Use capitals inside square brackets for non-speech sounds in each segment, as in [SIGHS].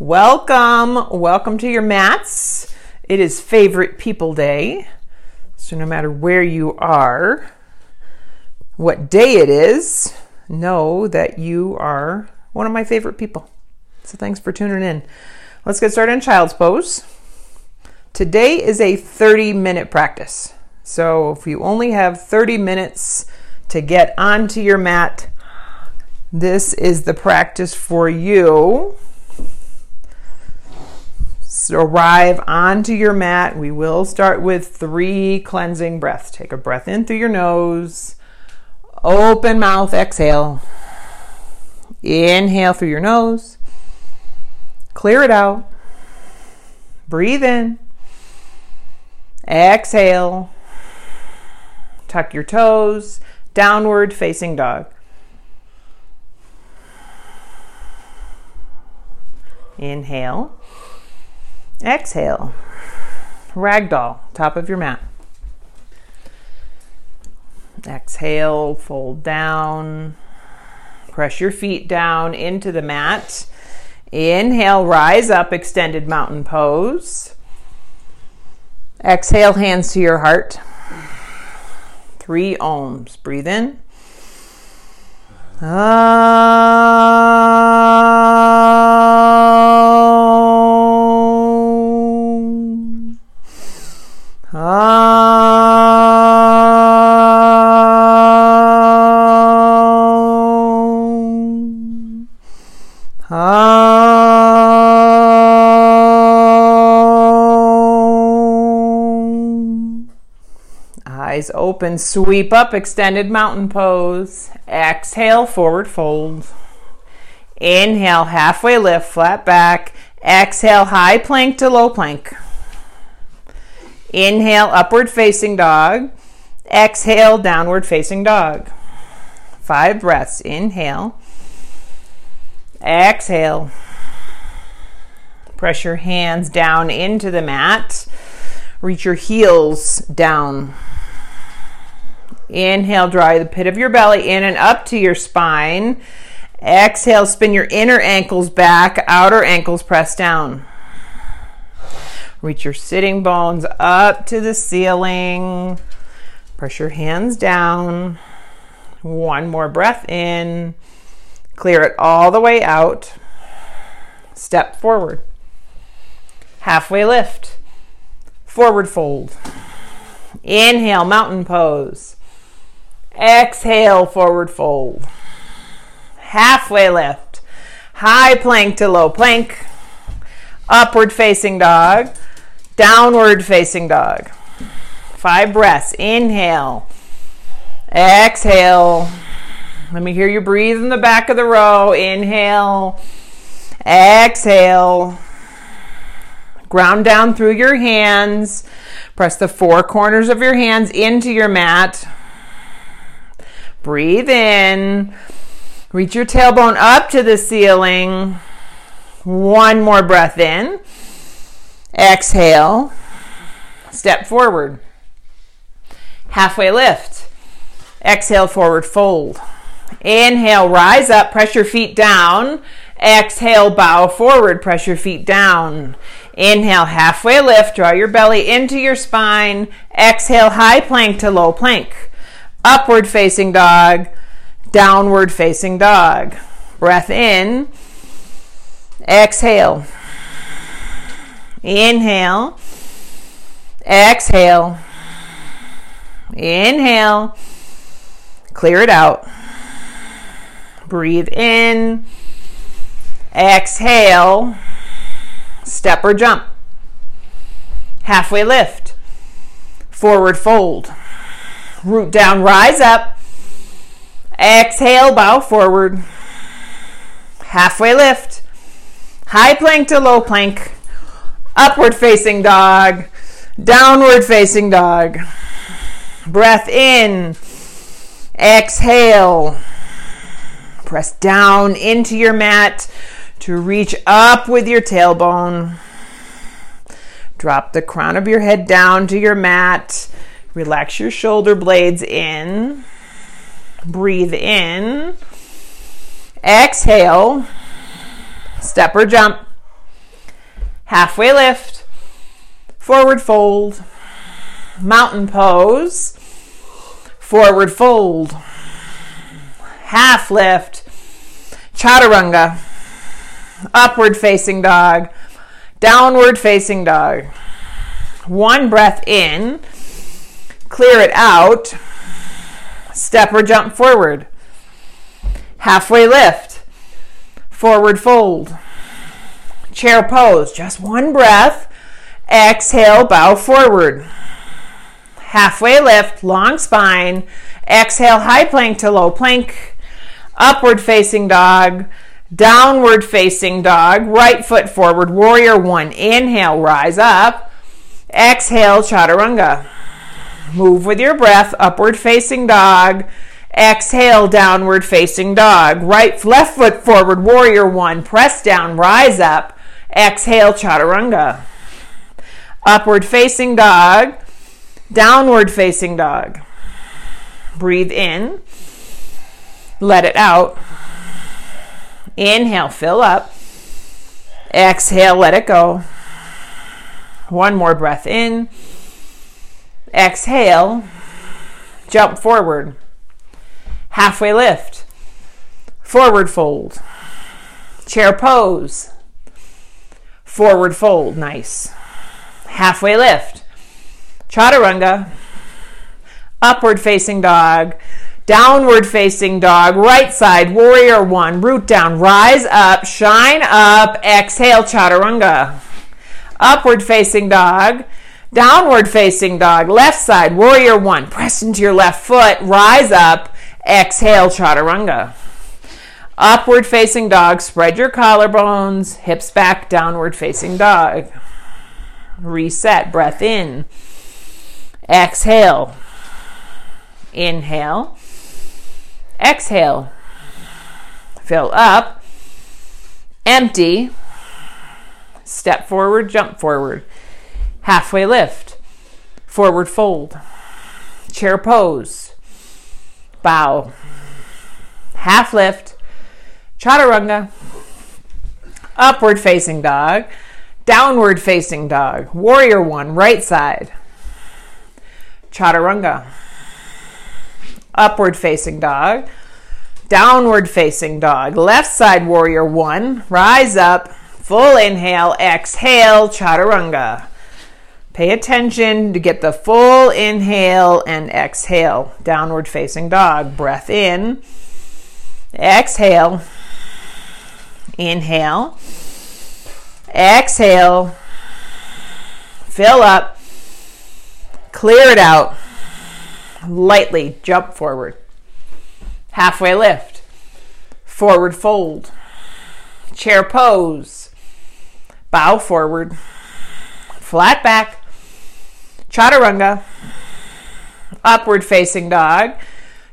Welcome, welcome to your mats. It is favorite people day. So, no matter where you are, what day it is, know that you are one of my favorite people. So, thanks for tuning in. Let's get started on child's pose. Today is a 30 minute practice. So, if you only have 30 minutes to get onto your mat, this is the practice for you arrive onto your mat. We will start with three cleansing breaths. Take a breath in through your nose, open mouth, exhale. Inhale through your nose, clear it out. Breathe in, exhale. Tuck your toes, downward facing dog. Inhale. Exhale. Ragdoll, top of your mat. Exhale, fold down. Press your feet down into the mat. Inhale, rise up, extended mountain pose. Exhale, hands to your heart. Three oms. Breathe in. Ah. Eyes open, sweep up, extended mountain pose. Exhale, forward fold. Inhale, halfway lift, flat back. Exhale, high plank to low plank. Inhale, upward facing dog. Exhale, downward facing dog. Five breaths. Inhale. Exhale. Press your hands down into the mat. Reach your heels down. Inhale, draw the pit of your belly in and up to your spine. Exhale, spin your inner ankles back, outer ankles press down. Reach your sitting bones up to the ceiling. Press your hands down. One more breath in. Clear it all the way out. Step forward. Halfway lift. Forward fold. Inhale, mountain pose. Exhale, forward fold. Halfway lift. High plank to low plank. Upward facing dog. Downward facing dog. Five breaths. Inhale. Exhale. Let me hear you breathe in the back of the row. Inhale. Exhale. Ground down through your hands. Press the four corners of your hands into your mat. Breathe in. Reach your tailbone up to the ceiling. One more breath in. Exhale. Step forward. Halfway lift. Exhale, forward fold. Inhale, rise up, press your feet down. Exhale, bow forward, press your feet down. Inhale, halfway lift, draw your belly into your spine. Exhale, high plank to low plank. Upward facing dog, downward facing dog. Breath in. Exhale. Inhale. Exhale. Inhale. Clear it out. Breathe in. Exhale. Step or jump. Halfway lift. Forward fold. Root down, rise up. Exhale, bow forward. Halfway lift. High plank to low plank upward facing dog, downward facing dog. Breath in, exhale. Press down into your mat to reach up with your tailbone. Drop the crown of your head down to your mat. Relax your shoulder blades in. Breathe in. Exhale. Step or jump. Halfway lift, forward fold, mountain pose, forward fold, half lift, chaturanga, upward facing dog, downward facing dog. One breath in, clear it out, step or jump forward. Halfway lift, forward fold, chair pose, just one breath. Exhale, bow forward. Halfway lift, long spine. Exhale, high plank to low plank. Upward facing dog. Downward facing dog. Right foot forward, warrior one. Inhale, rise up. Exhale, chaturanga. Move with your breath, upward facing dog. Exhale, downward facing dog. Right, left foot forward, warrior one. Press down, rise up. Exhale, chaturanga. Upward facing dog. Downward facing dog. Breathe in. Let it out. Inhale, fill up. Exhale, let it go. One more breath in. Exhale. Jump forward. Halfway lift. Forward fold. Chair pose. Forward fold. Nice. Halfway lift. Chaturanga. Upward facing dog. Downward facing dog. Right side. Warrior one. Root down. Rise up. Shine up. Exhale. Chaturanga. Upward facing dog. Downward facing dog. Left side. Warrior one. Press into your left foot. Rise up. Exhale. Chaturanga. Upward facing dog. Spread your collarbones. Hips back. Downward facing dog. Reset. Breath in. Exhale. Inhale. Exhale. Fill up. Empty. Step forward, jump forward. Halfway lift. Forward fold. Chair pose. Bow. Half lift. Chaturanga. Upward facing dog. Downward facing dog. Warrior one, right side. Chaturanga. Upward facing dog. Downward facing dog. Left side warrior one. Rise up. Full inhale. Exhale. Chaturanga. Pay attention to get the full inhale and exhale. Downward facing dog. Breath in. Exhale. Inhale. Exhale. Fill up. Clear it out. Lightly jump forward. Halfway lift. Forward fold. Chair pose. Bow forward. Flat back. Chaturanga. Upward facing dog.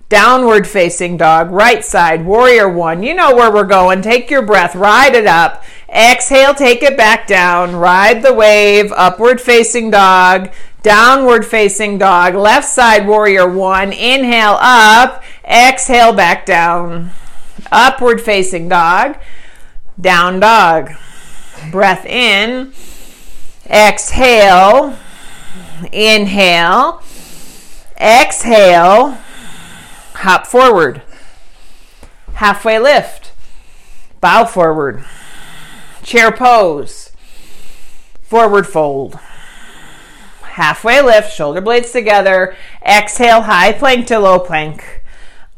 Downward facing dog. Right side. Warrior one. You know where we're going. Take your breath. Ride it up. Exhale. Take it back down. Ride the wave. Upward facing dog downward facing dog, left side warrior one, inhale up, exhale back down, upward facing dog, down dog, breath in, exhale, inhale, exhale, hop forward, halfway lift, bow forward, chair pose, forward fold halfway lift, shoulder blades together. Exhale, high plank to low plank.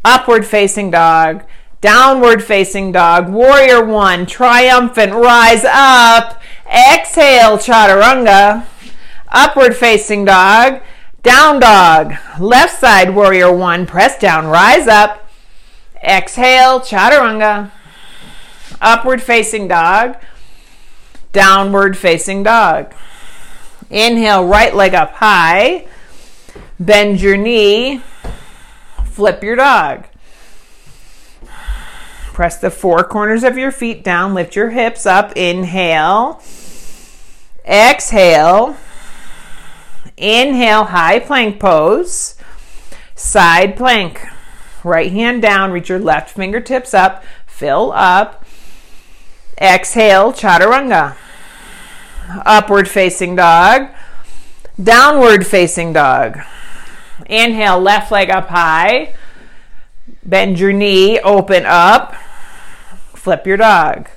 Upward facing dog. Downward facing dog. Warrior one. Triumphant. Rise up. Exhale, chaturanga. Upward facing dog. Down dog. Left side warrior one. Press down. Rise up. Exhale, chaturanga. Upward facing dog. Downward facing dog. Inhale, right leg up high. Bend your knee. Flip your dog. Press the four corners of your feet down. Lift your hips up. Inhale. Exhale. Inhale, high plank pose. Side plank. Right hand down. Reach your left fingertips up. Fill up. Exhale, chaturanga. Upward facing dog. Downward facing dog. Inhale, left leg up high. Bend your knee, open up. Flip your dog.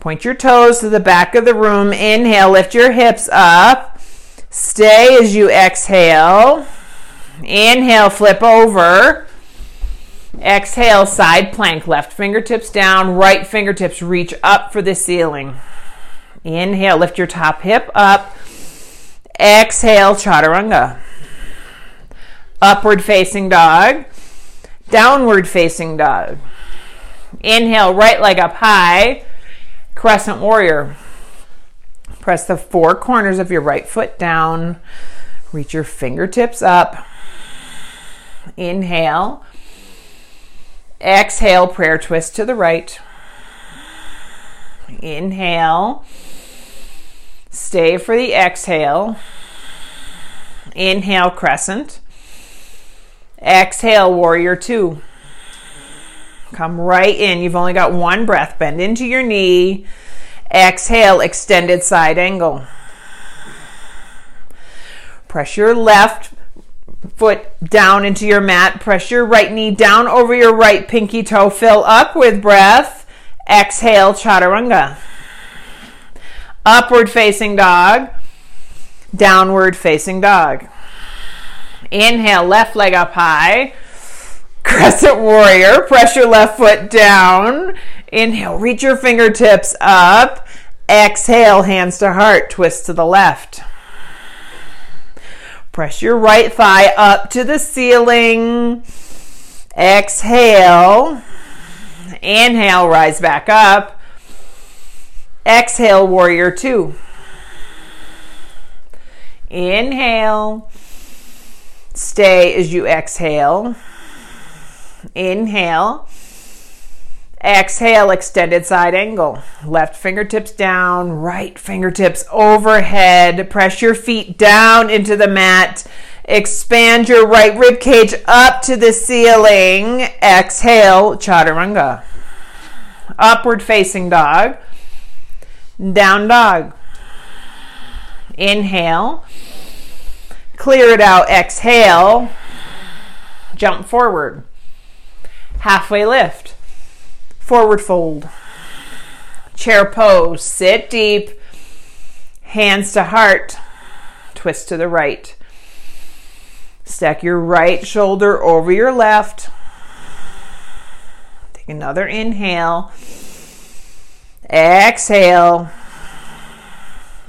Point your toes to the back of the room. Inhale, lift your hips up. Stay as you exhale. Inhale, flip over. Exhale, side plank, left fingertips down, right fingertips reach up for the ceiling. Inhale, lift your top hip up. Exhale, chaturanga. Upward facing dog. Downward facing dog. Inhale, right leg up high. Crescent warrior. Press the four corners of your right foot down. Reach your fingertips up. Inhale. Exhale, prayer twist to the right. Inhale. Stay for the exhale. Inhale, crescent. Exhale, warrior two. Come right in. You've only got one breath. Bend into your knee. Exhale, extended side angle. Press your left foot down into your mat. Press your right knee down over your right pinky toe. Fill up with breath. Exhale, chaturanga. Upward facing dog. Downward facing dog. Inhale, left leg up high. Crescent warrior. Press your left foot down. Inhale, reach your fingertips up. Exhale, hands to heart. Twist to the left. Press your right thigh up to the ceiling. Exhale. Inhale, rise back up. Exhale, warrior two. Inhale. Stay as you exhale. Inhale. Exhale, extended side angle. Left fingertips down, right fingertips overhead. Press your feet down into the mat. Expand your right rib cage up to the ceiling. Exhale, chaturanga. Upward facing dog. Down dog. Inhale. Clear it out. Exhale. Jump forward. Halfway lift forward fold. Chair pose, sit deep, hands to heart, twist to the right. Stack your right shoulder over your left. Take another inhale. Exhale.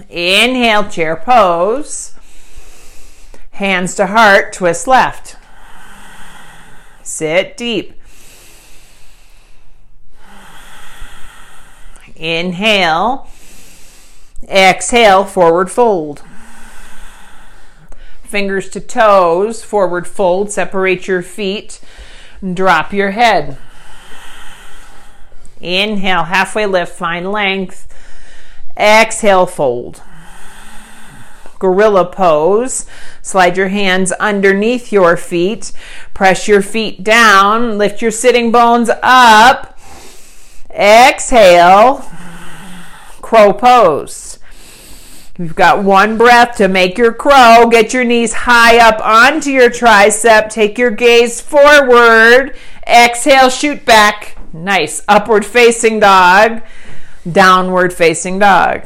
Inhale, chair pose. Hands to heart, twist left. Sit deep. Inhale. Exhale, forward fold. Fingers to toes, forward fold. Separate your feet. Drop your head. Inhale, halfway lift, find length. Exhale, fold. Gorilla pose. Slide your hands underneath your feet. Press your feet down. Lift your sitting bones up. Exhale, crow pose. You've got one breath to make your crow. Get your knees high up onto your tricep. Take your gaze forward. Exhale, shoot back. Nice. Upward facing dog. Downward facing dog.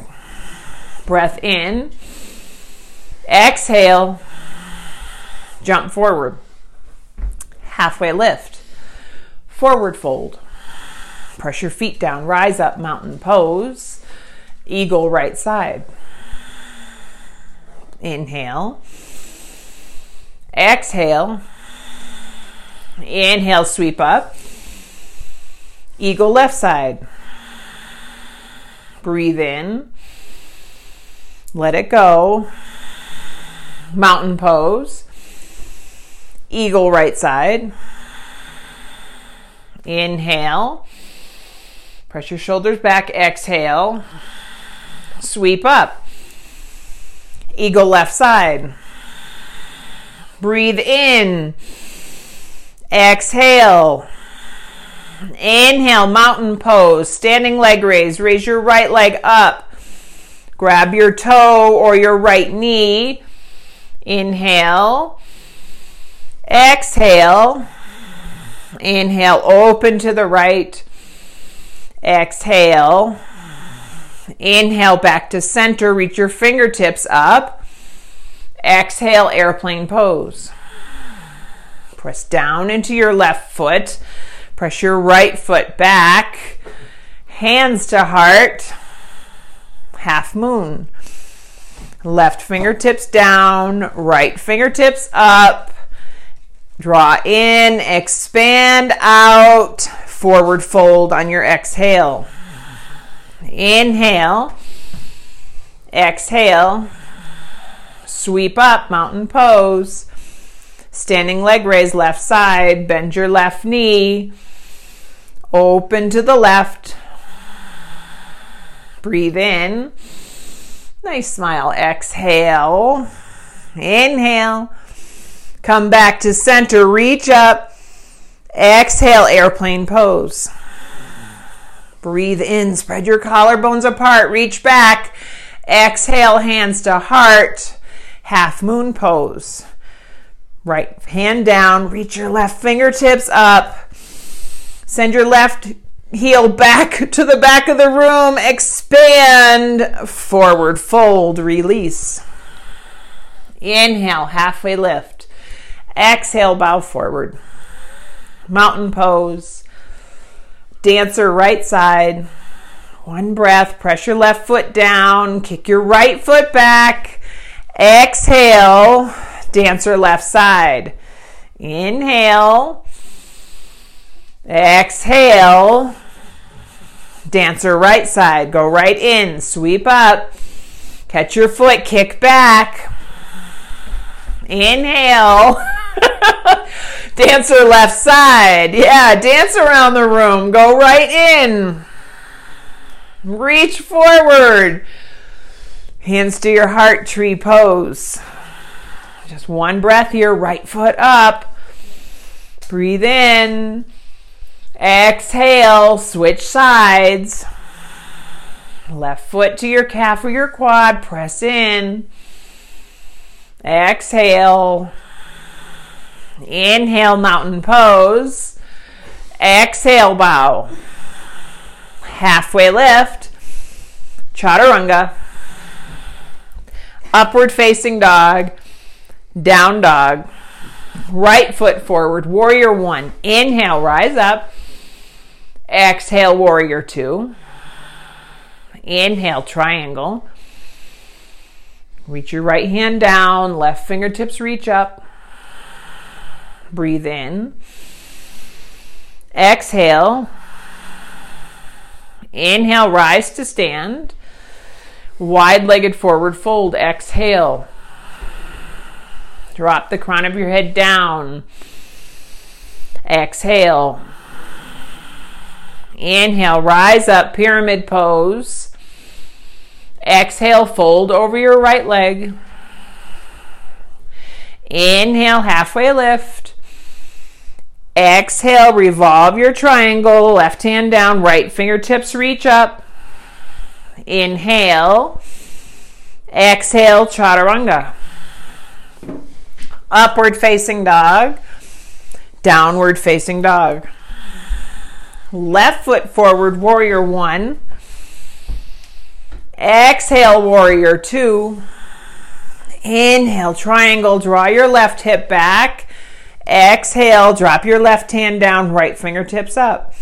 Breath in. Exhale. Jump forward. Halfway lift. Forward fold. Press your feet down, rise up, mountain pose, eagle right side. Inhale. Exhale. Inhale, sweep up. Eagle left side. Breathe in. Let it go. Mountain pose. Eagle right side. Inhale. Press your shoulders back, exhale. Sweep up. Eagle left side. Breathe in. Exhale. Inhale, mountain pose, standing leg raise. Raise your right leg up. Grab your toe or your right knee. Inhale. Exhale. Inhale, open to the right. Exhale. Inhale back to center. Reach your fingertips up. Exhale, airplane pose. Press down into your left foot. Press your right foot back. Hands to heart. Half moon. Left fingertips down, right fingertips up. Draw in, expand out, forward fold on your exhale. Inhale, exhale, sweep up, mountain pose. Standing leg raise left side, bend your left knee, open to the left. Breathe in. Nice smile. Exhale. Inhale. Come back to center. Reach up. Exhale, airplane pose. Breathe in. Spread your collarbones apart. Reach back. Exhale, hands to heart. Half moon pose. Right hand down, reach your left fingertips up. Send your left heel back [LAUGHS] to the back of the room. Expand, forward fold, release. Inhale, halfway lift. Exhale, bow forward. Mountain pose. Dancer right side. One breath, press your left foot down, kick your right foot back. Exhale, dancer left side. Inhale. Exhale. Dancer right side. Go right in. Sweep up. Catch your foot. Kick back. Inhale. [LAUGHS] dancer left side. Yeah, dance around the room. Go right in. Reach forward. Hands to your heart tree pose. Just one breath here, right foot up. Breathe in. Exhale, switch sides. Left foot to your calf or your quad, press in. Exhale. Inhale, mountain pose. Exhale, bow. Halfway lift. Chaturanga. Upward facing dog down dog, right foot forward, warrior one. Inhale, rise up. Exhale, warrior two. Inhale, triangle. Reach your right hand down, left fingertips reach up. Breathe in. Exhale. Inhale, rise to stand. Wide legged forward fold. Exhale. Drop the crown of your head down. Exhale. Inhale, rise up, pyramid pose. Exhale, fold over your right leg. Inhale, halfway lift. Exhale, revolve your triangle, left hand down, right fingertips reach up. Inhale. Exhale, chaturanga upward facing dog, downward facing dog. Left foot forward, warrior one. Exhale, warrior two. Inhale, triangle, draw your left hip back. Exhale, drop your left hand down, right fingertips up.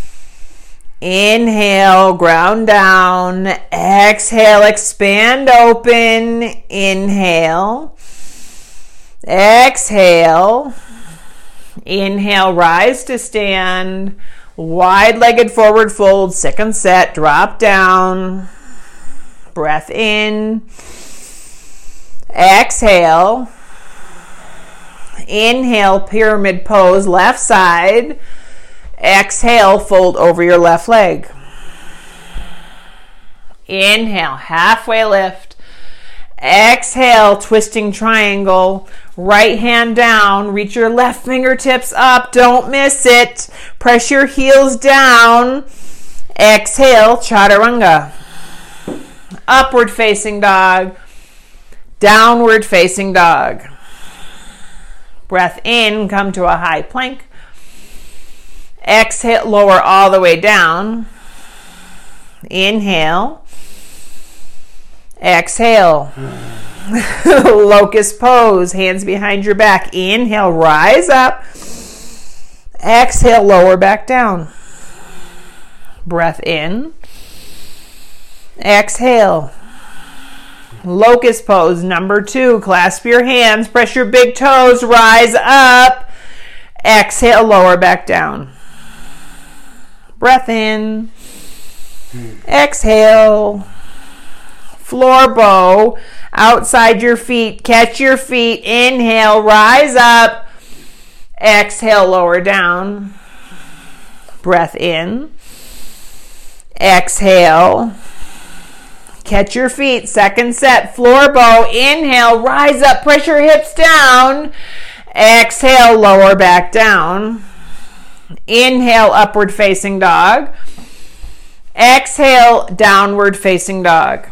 Inhale, ground down. Exhale, expand open. Inhale. Exhale. Inhale, rise to stand. Wide legged forward fold, second set, drop down. Breath in. Exhale. Inhale, pyramid pose, left side. Exhale, fold over your left leg. Inhale, halfway lift. Exhale, twisting triangle. Right hand down. Reach your left fingertips up. Don't miss it. Press your heels down. Exhale, chaturanga. Upward facing dog. Downward facing dog. Breath in, come to a high plank. Exhale, lower all the way down. Inhale. Exhale. [LAUGHS] Locust pose, hands behind your back. Inhale, rise up. Exhale, lower back down. Breath in. Exhale. Locust pose, number two. Clasp your hands, press your big toes, rise up. Exhale, lower back down. Breath in. Exhale. Floor bow outside your feet. Catch your feet. Inhale, rise up. Exhale, lower down. Breath in. Exhale. Catch your feet. Second set. Floor bow. Inhale, rise up. Press your hips down. Exhale, lower back down. Inhale, upward facing dog. Exhale, downward facing dog.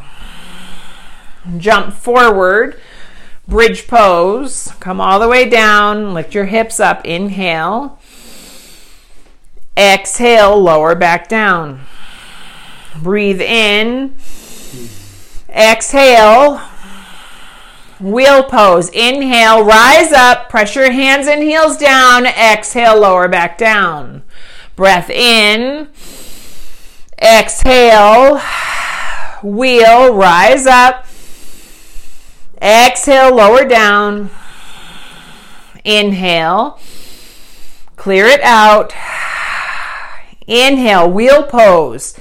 Jump forward, bridge pose. Come all the way down, lift your hips up. Inhale. Exhale, lower back down. Breathe in. Exhale. Wheel pose. Inhale, rise up, press your hands and heels down. Exhale, lower back down. Breath in. Exhale. Wheel, rise up. Exhale, lower down. Inhale. Clear it out. Inhale, wheel pose.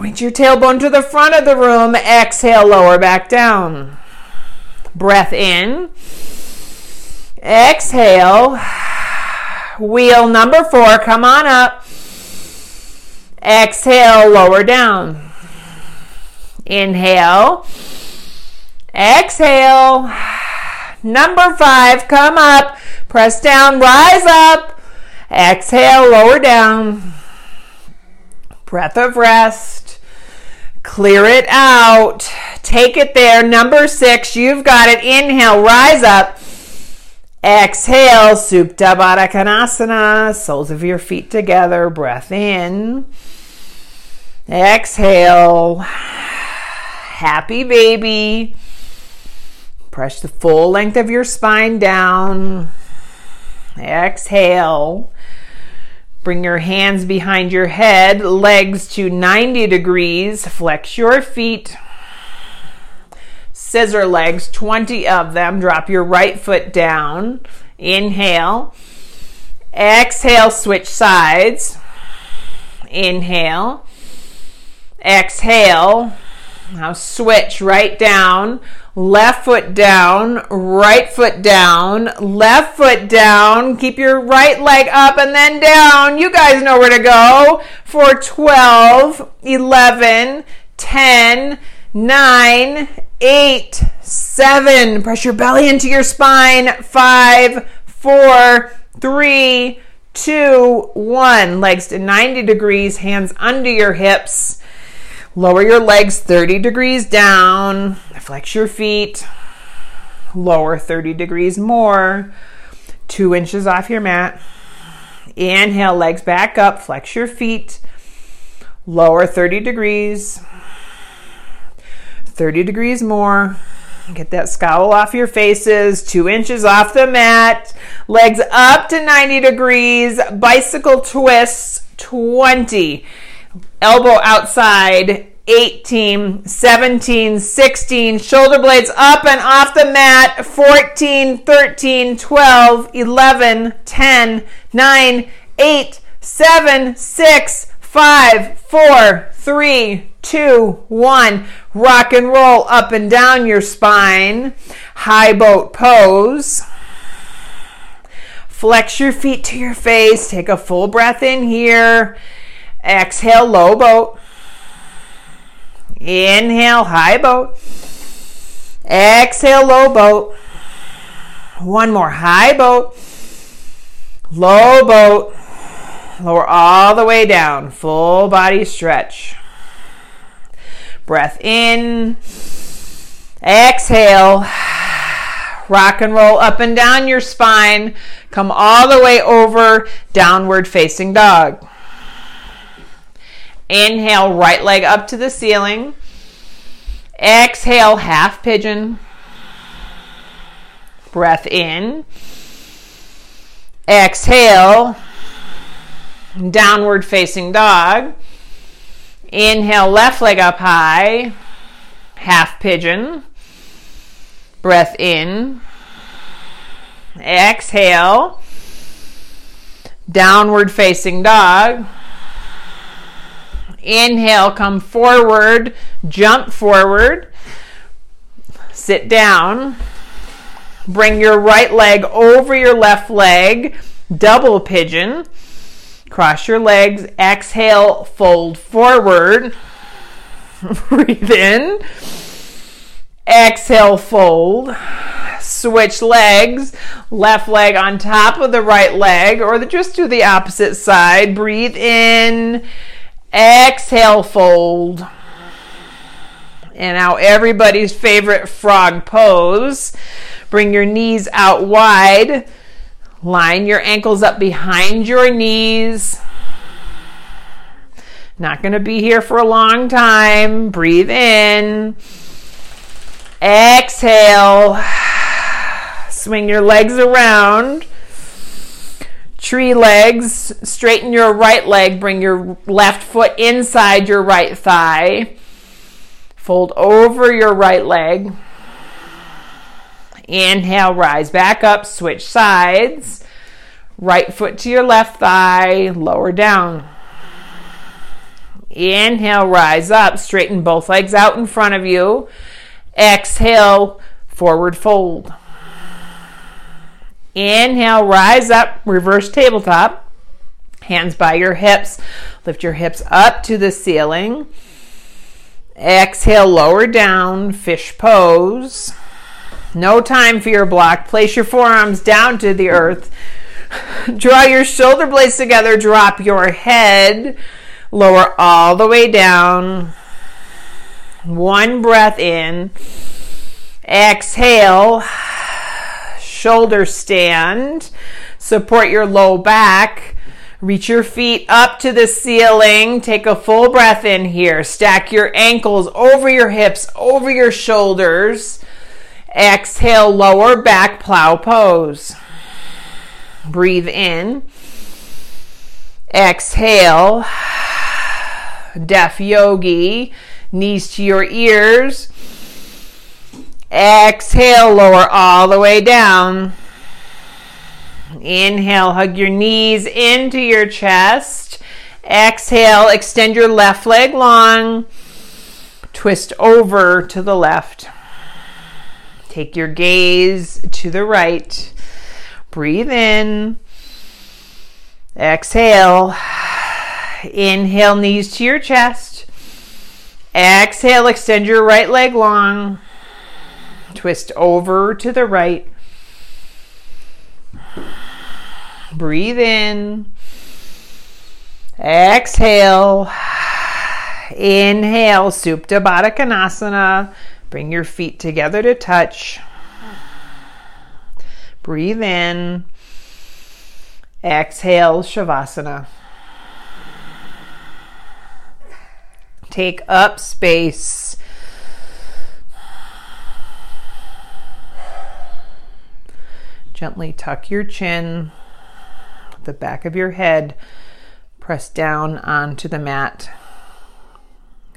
Point your tailbone to the front of the room. Exhale, lower back down. Breath in. Exhale. Wheel number four, come on up. Exhale, lower down. Inhale. Exhale. Number five, come up. Press down, rise up. Exhale, lower down. Breath of rest. Clear it out. Take it there. Number six, you've got it. Inhale, rise up. Exhale, Supta Baddha Konasana. Soles of your feet together. Breath in. Exhale. Happy baby. Press the full length of your spine down. Exhale. Bring your hands behind your head, legs to 90 degrees. Flex your feet. Scissor legs, 20 of them. Drop your right foot down. Inhale. Exhale, switch sides. Inhale. Exhale. Now switch right down left foot down, right foot down, left foot down. Keep your right leg up and then down. You guys know where to go for 12, 11, 10, 9, 8, 7. Press your belly into your spine. 5, 4, 3, 2, 1. Legs to 90 degrees, hands under your hips. Lower your legs 30 degrees down. Flex your feet. Lower 30 degrees more. Two inches off your mat. Inhale, legs back up. Flex your feet. Lower 30 degrees. 30 degrees more. Get that scowl off your faces, two inches off the mat, legs up to 90 degrees, bicycle twists 20 elbow outside, 18, 17, 16, shoulder blades up and off the mat, 14, 13, 12, 11, 10, 9, 8, 7, 6, 5, 4, 3, 2, 1. Rock and roll up and down your spine. High boat pose. Flex your feet to your face. Take a full breath in here. Exhale, low boat. Inhale, high boat. Exhale, low boat. One more, high boat. Low boat. Lower all the way down. Full body stretch. Breath in. Exhale. Rock and roll up and down your spine. Come all the way over, downward facing dog. Inhale, right leg up to the ceiling. Exhale, half pigeon. Breath in. Exhale, downward facing dog. Inhale, left leg up high, half pigeon. Breath in. Exhale, downward facing dog. Inhale, come forward, jump forward, sit down. Bring your right leg over your left leg, double pigeon. Cross your legs, exhale, fold forward. [LAUGHS] Breathe in. Exhale, fold. Switch legs, left leg on top of the right leg, or just do the opposite side. Breathe in. Exhale, fold. And now everybody's favorite frog pose. Bring your knees out wide. Line your ankles up behind your knees. Not going to be here for a long time. Breathe in. Exhale. [SIGHS] Swing your legs around. Tree legs. Straighten your right leg. Bring your left foot inside your right thigh. Fold over your right leg. Inhale, rise back up, switch sides. Right foot to your left thigh, lower down. Inhale, rise up, straighten both legs out in front of you. Exhale, forward fold. Inhale, rise up, reverse tabletop. Hands by your hips. Lift your hips up to the ceiling. Exhale, lower down, fish pose. No time for your block. Place your forearms down to the earth. [LAUGHS] Draw your shoulder blades together. Drop your head. Lower all the way down. One breath in. Exhale. Shoulder stand. Support your low back. Reach your feet up to the ceiling. Take a full breath in here. Stack your ankles over your hips, over your shoulders. Exhale, lower back plow pose. Breathe in. Exhale. Deaf yogi. Knees to your ears. Exhale, lower all the way down. Inhale, hug your knees into your chest. Exhale, extend your left leg long. Twist over to the left. Take your gaze to the right. Breathe in. Exhale. Inhale, knees to your chest. Exhale, extend your right leg long. Twist over to the right. Breathe in. Exhale. Inhale, Supta Baddha Konasana. Bring your feet together to touch. Breathe in. Exhale, Shavasana. Take up space. Gently tuck your chin, the back of your head press down onto the mat.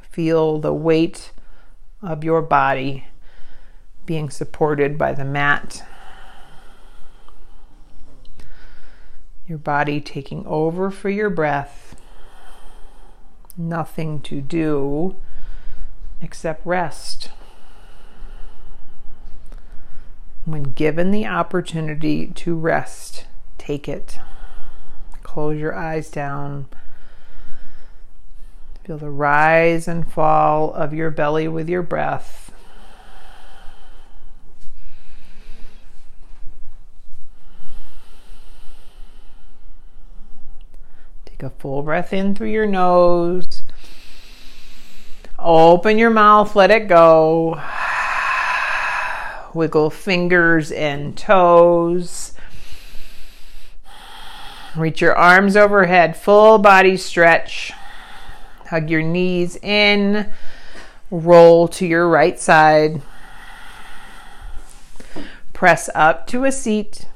Feel the weight of your body being supported by the mat. Your body taking over for your breath. Nothing to do except rest. When given the opportunity to rest, take it. Close your eyes down. Feel the rise and fall of your belly with your breath. Take a full breath in through your nose. Open your mouth, let it go. Wiggle fingers and toes. Reach your arms overhead, full body stretch. Hug your knees in. Roll to your right side. Press up to a seat.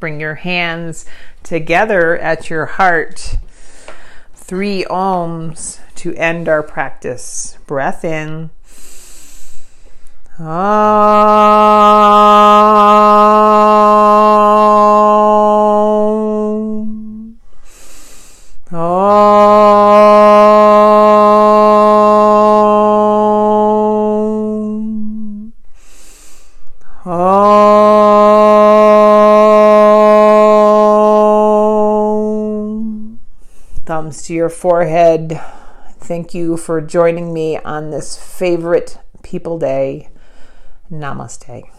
Bring your hands together at your heart. Three oms to end our practice. Breath in. Thumbs to your forehead. Thank you for joining me on this favorite people day. Namaste.